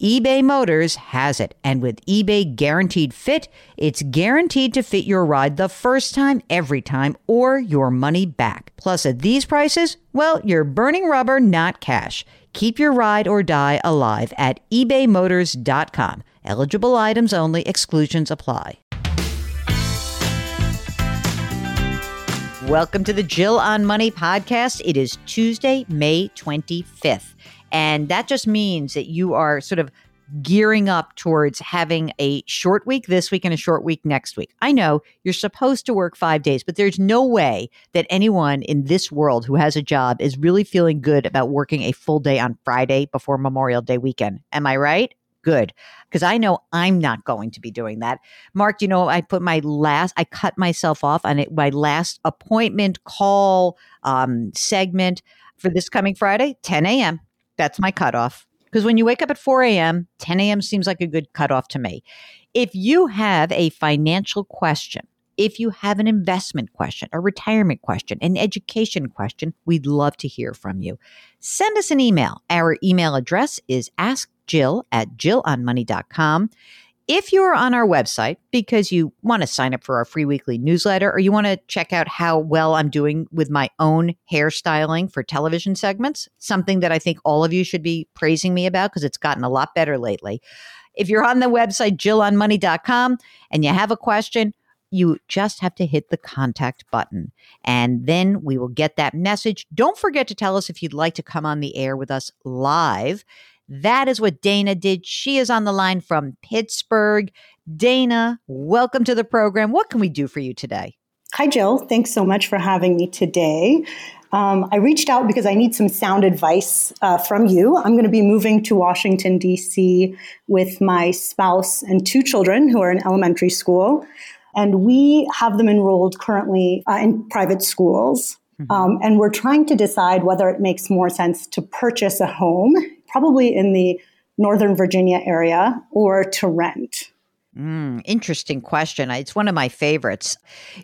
eBay Motors has it. And with eBay Guaranteed Fit, it's guaranteed to fit your ride the first time, every time, or your money back. Plus, at these prices, well, you're burning rubber, not cash. Keep your ride or die alive at ebaymotors.com. Eligible items only, exclusions apply. Welcome to the Jill on Money podcast. It is Tuesday, May 25th. And that just means that you are sort of gearing up towards having a short week this week and a short week next week. I know you're supposed to work five days, but there's no way that anyone in this world who has a job is really feeling good about working a full day on Friday before Memorial Day weekend. Am I right? Good. Because I know I'm not going to be doing that. Mark, you know, I put my last, I cut myself off on it, my last appointment call um, segment for this coming Friday, 10 a.m. That's my cutoff. Because when you wake up at 4 a.m., 10 a.m. seems like a good cutoff to me. If you have a financial question, if you have an investment question, a retirement question, an education question, we'd love to hear from you. Send us an email. Our email address is askjill at jillonmoney.com. If you're on our website because you want to sign up for our free weekly newsletter or you want to check out how well I'm doing with my own hairstyling for television segments, something that I think all of you should be praising me about because it's gotten a lot better lately. If you're on the website, jillonmoney.com, and you have a question, you just have to hit the contact button and then we will get that message. Don't forget to tell us if you'd like to come on the air with us live. That is what Dana did. She is on the line from Pittsburgh. Dana, welcome to the program. What can we do for you today? Hi, Jill. Thanks so much for having me today. Um, I reached out because I need some sound advice uh, from you. I'm going to be moving to Washington, D.C. with my spouse and two children who are in elementary school. And we have them enrolled currently uh, in private schools. Mm-hmm. Um, and we're trying to decide whether it makes more sense to purchase a home probably in the Northern Virginia area, or to rent? Mm, interesting question. It's one of my favorites.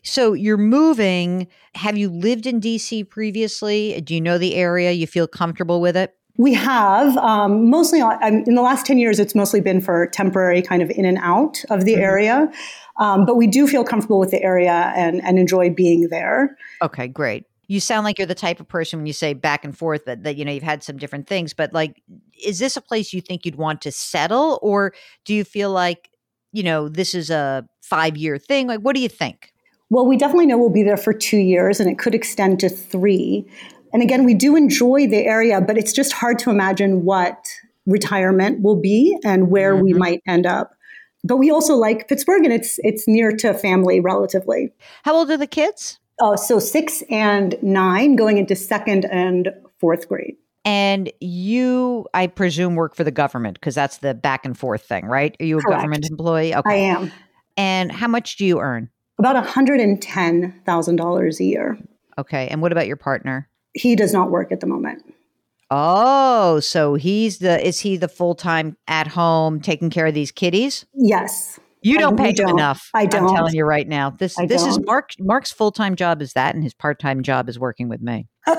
So you're moving. Have you lived in DC previously? Do you know the area? You feel comfortable with it? We have um, mostly in the last 10 years, it's mostly been for temporary kind of in and out of the mm-hmm. area. Um, but we do feel comfortable with the area and, and enjoy being there. Okay, great you sound like you're the type of person when you say back and forth that, that you know you've had some different things but like is this a place you think you'd want to settle? Or do you feel like you know this is a five year thing? Like what do you think? Well we definitely know we'll be there for two years and it could extend to three. And again we do enjoy the area but it's just hard to imagine what retirement will be and where mm-hmm. we might end up. But we also like pittsburgh and it's it's near to family relatively. How old are the kids uh, so six and nine going into second and fourth grade. And you, I presume, work for the government because that's the back and forth thing, right? Are you a Correct. government employee? Okay. I am. And how much do you earn? About $110,000 a year. Okay. And what about your partner? He does not work at the moment. Oh, so he's the, is he the full time at home taking care of these kiddies? Yes. You don't I pay him don't. enough. I I'm don't. telling you right now. This I this is don't. Mark Mark's full time job is that, and his part time job is working with me.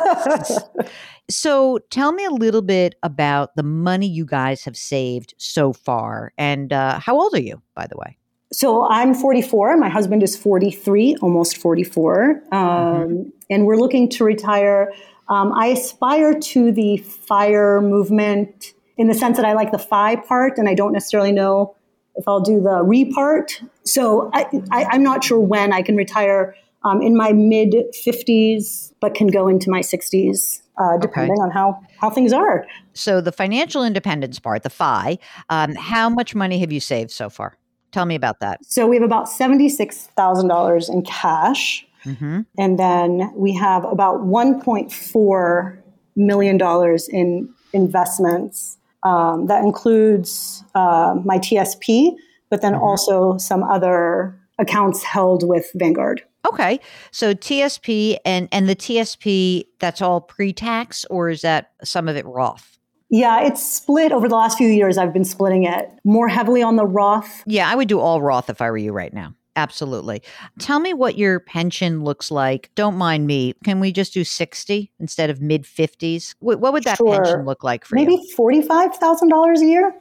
So tell me a little bit about the money you guys have saved so far, and uh, how old are you, by the way? So I'm 44. My husband is 43, almost 44. Um, And we're looking to retire. Um, I aspire to the fire movement in the sense that I like the FI part, and I don't necessarily know if I'll do the repart. So I, I, I'm not sure when I can retire um, in my mid 50s, but can go into my 60s, uh, depending on how, how things are. So the financial independence part, the FI, um, how much money have you saved so far? Tell me about that. So we have about $76,000 in cash. hmm And then we have about $1.4 million in investments. Um, that includes uh, my TSP, but then also some other accounts held with Vanguard. Okay, so TSP and and the TSP that's all pre tax, or is that some of it Roth? Yeah, it's split over the last few years. I've been splitting it more heavily on the Roth. Yeah, I would do all Roth if I were you right now. Absolutely. Tell me what your pension looks like. Don't mind me. Can we just do 60 instead of mid 50s? What, what would that Sure. pension look like for you? Maybe you? $45,000 a year?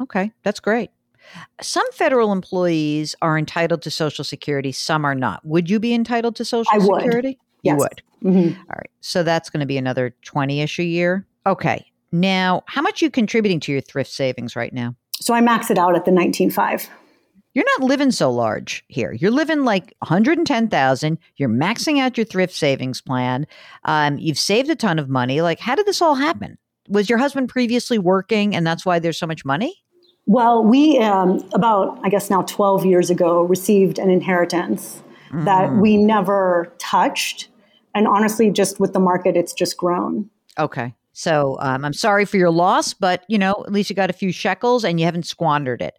Okay, that's great. Some federal employees are entitled to Social Security, some are not. Would you be entitled to Social I would. Security? You Yes. would. Mhm. All right. So that's going to be another 20 ish a year. Okay. Now, how much are you contributing to your thrift savings right now? So I max it out at the 19.5. You're not living so large here. You're living like 110,000. You're maxing out your thrift savings plan. Um, you've saved a ton of money. Like, how did this all happen? Was your husband previously working and that's why there's so much money? Well, we, um, about, I guess now 12 years ago, received an inheritance that we never touched. And honestly, just with the market, it's just grown. Okay. So um, I'm sorry for your loss, but you know, at least you got a few shekels and you haven't squandered it.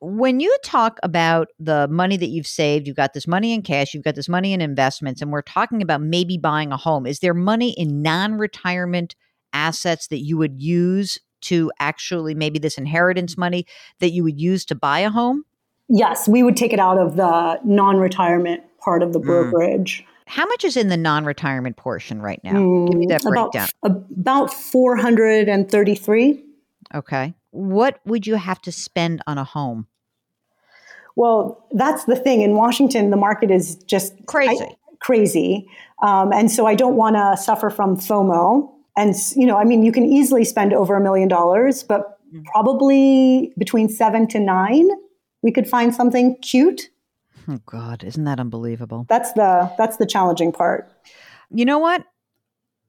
When you talk about the money that you've saved, you've got this money in cash, you've got this money in investments, and we're talking about maybe buying a home. Is there money in non retirement assets that you would use to actually maybe this inheritance money that you would use to buy a home? Yes, we would take it out of the non retirement part of the Mm. brokerage. How much is in the non retirement portion right now? Give me that Mm, about, breakdown. about 433. Okay. What would you have to spend on a home? Well, that's the thing. In Washington, the market is just Crazy. I- crazy. Um, and so I don't want to suffer from FOMO. And, you know, I mean, you can easily spend over a million dollars, but Mm. probably between seven to nine, we could find something cute. Oh, God. Isn't that unbelievable? That's the, that's the challenging part. You know what?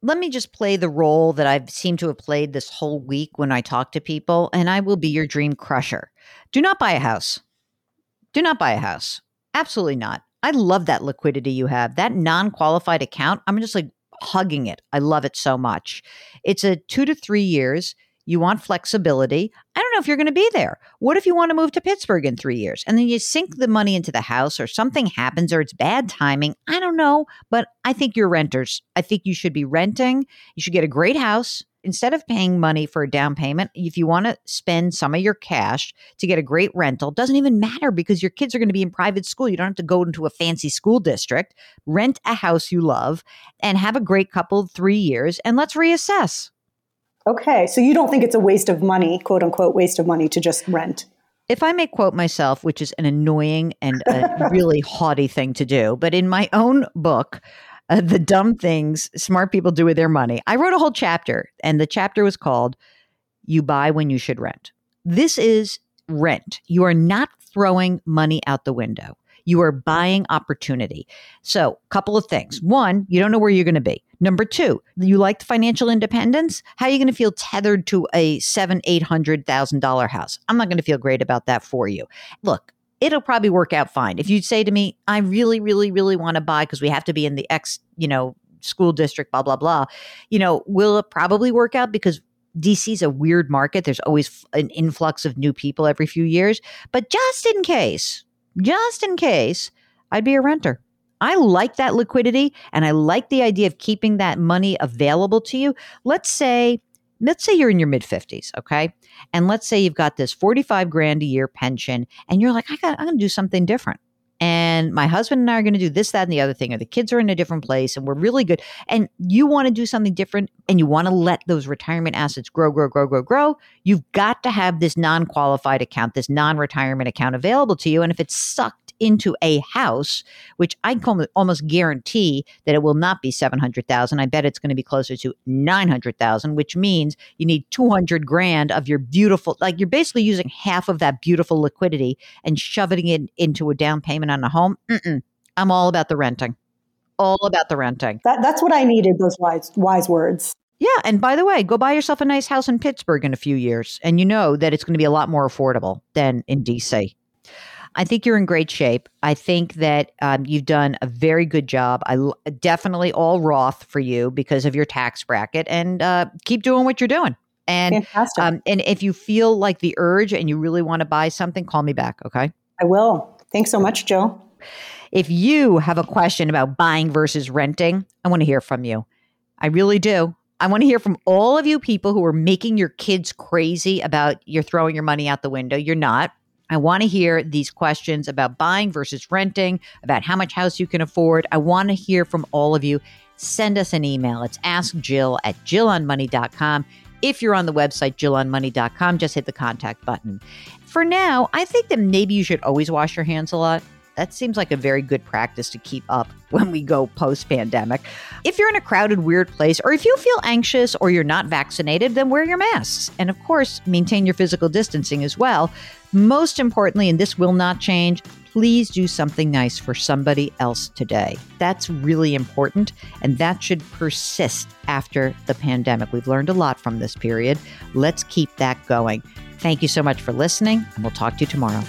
Let me just play the role that I've seemed to have played this whole week when I talk to people, and I will be your dream crusher. Do not buy a house. Do not buy a house. Absolutely not. I love that liquidity you have. That non qualified account, I'm just like hugging it. I love it so much. It's a two to three years. You want flexibility. I don't know if you're going to be there. What if you want to move to Pittsburgh in three years and then you sink the money into the house or something happens or it's bad timing? I don't know, but I think you're renters. I think you should be renting. You should get a great house. Instead of paying money for a down payment, if you want to spend some of your cash to get a great rental, doesn't even matter because your kids are going to be in private school. You don't have to go into a fancy school district. Rent a house you love and have a great couple three years and let's reassess. Okay. So you don't think it's a waste of money, quote unquote, waste of money to just rent? if I may quote myself, which is an annoying and a really haughty thing to do, but in my own book, uh, The Dumb Things Smart People Do with Their Money, I wrote a whole chapter, and the chapter was called You Buy When You Should Rent. This is rent. You are not throwing money out the window. You are buying opportunity. So, couple of things. One, you don't know where you're going to be. Number two, you like the financial independence. How are you going to feel tethered to a seven, eight hundred thousand dollar house? I'm not going to feel great about that for you. Look, it'll probably work out fine. If you say to me, I really, really, really want to buy because we have to be in the X, you know, school district, blah, blah, blah, you know, will it probably work out because DC's a weird market. There's always an influx of new people every few years. But just in case, just in case, I'd be a renter. I like that liquidity and I like the idea of keeping that money available to you. Let's say let's say you're in your mid 50s, okay? And let's say you've got this 45 grand a year pension and you're like, I got I'm going to do something different. And my husband and I are going to do this, that, and the other thing, or the kids are in a different place and we're really good. And you want to do something different and you want to let those retirement assets grow, grow, grow, grow, grow. You've got to have this non qualified account, this non retirement account available to you. And if it's sucked into a house, which I can almost guarantee that it will not be 700,000. I bet it's going to be closer to 900,000, which means you need 200 grand of your beautiful, like you're basically using half of that beautiful liquidity and shoving it into a down payment on a home. Mm-mm. I'm all about the renting. All about the renting. That, that's what I needed, those wise, wise words. Yeah. And by the way, go buy yourself a nice house in Pittsburgh in a few years, and you know that it's going to be a lot more affordable than in DC. I think you're in great shape. I think that um, you've done a very good job. I l- definitely all Roth for you because of your tax bracket, and uh, keep doing what you're doing. And um, and if you feel like the urge and you really want to buy something, call me back. Okay. I will. Thanks so much, Joe. If you have a question about buying versus renting, I want to hear from you. I really do. I want to hear from all of you people who are making your kids crazy about you're throwing your money out the window. You're not. I want to hear these questions about buying versus renting, about how much house you can afford. I want to hear from all of you. Send us an email. It's askjill at jillonmoney.com. If you're on the website, jillonmoney.com, just hit the contact button. For now, I think that maybe you should always wash your hands a lot. That seems like a very good practice to keep up when we go post pandemic. If you're in a crowded, weird place, or if you feel anxious or you're not vaccinated, then wear your masks. And of course, maintain your physical distancing as well. Most importantly, and this will not change, please do something nice for somebody else today. That's really important, and that should persist after the pandemic. We've learned a lot from this period. Let's keep that going. Thank you so much for listening, and we'll talk to you tomorrow.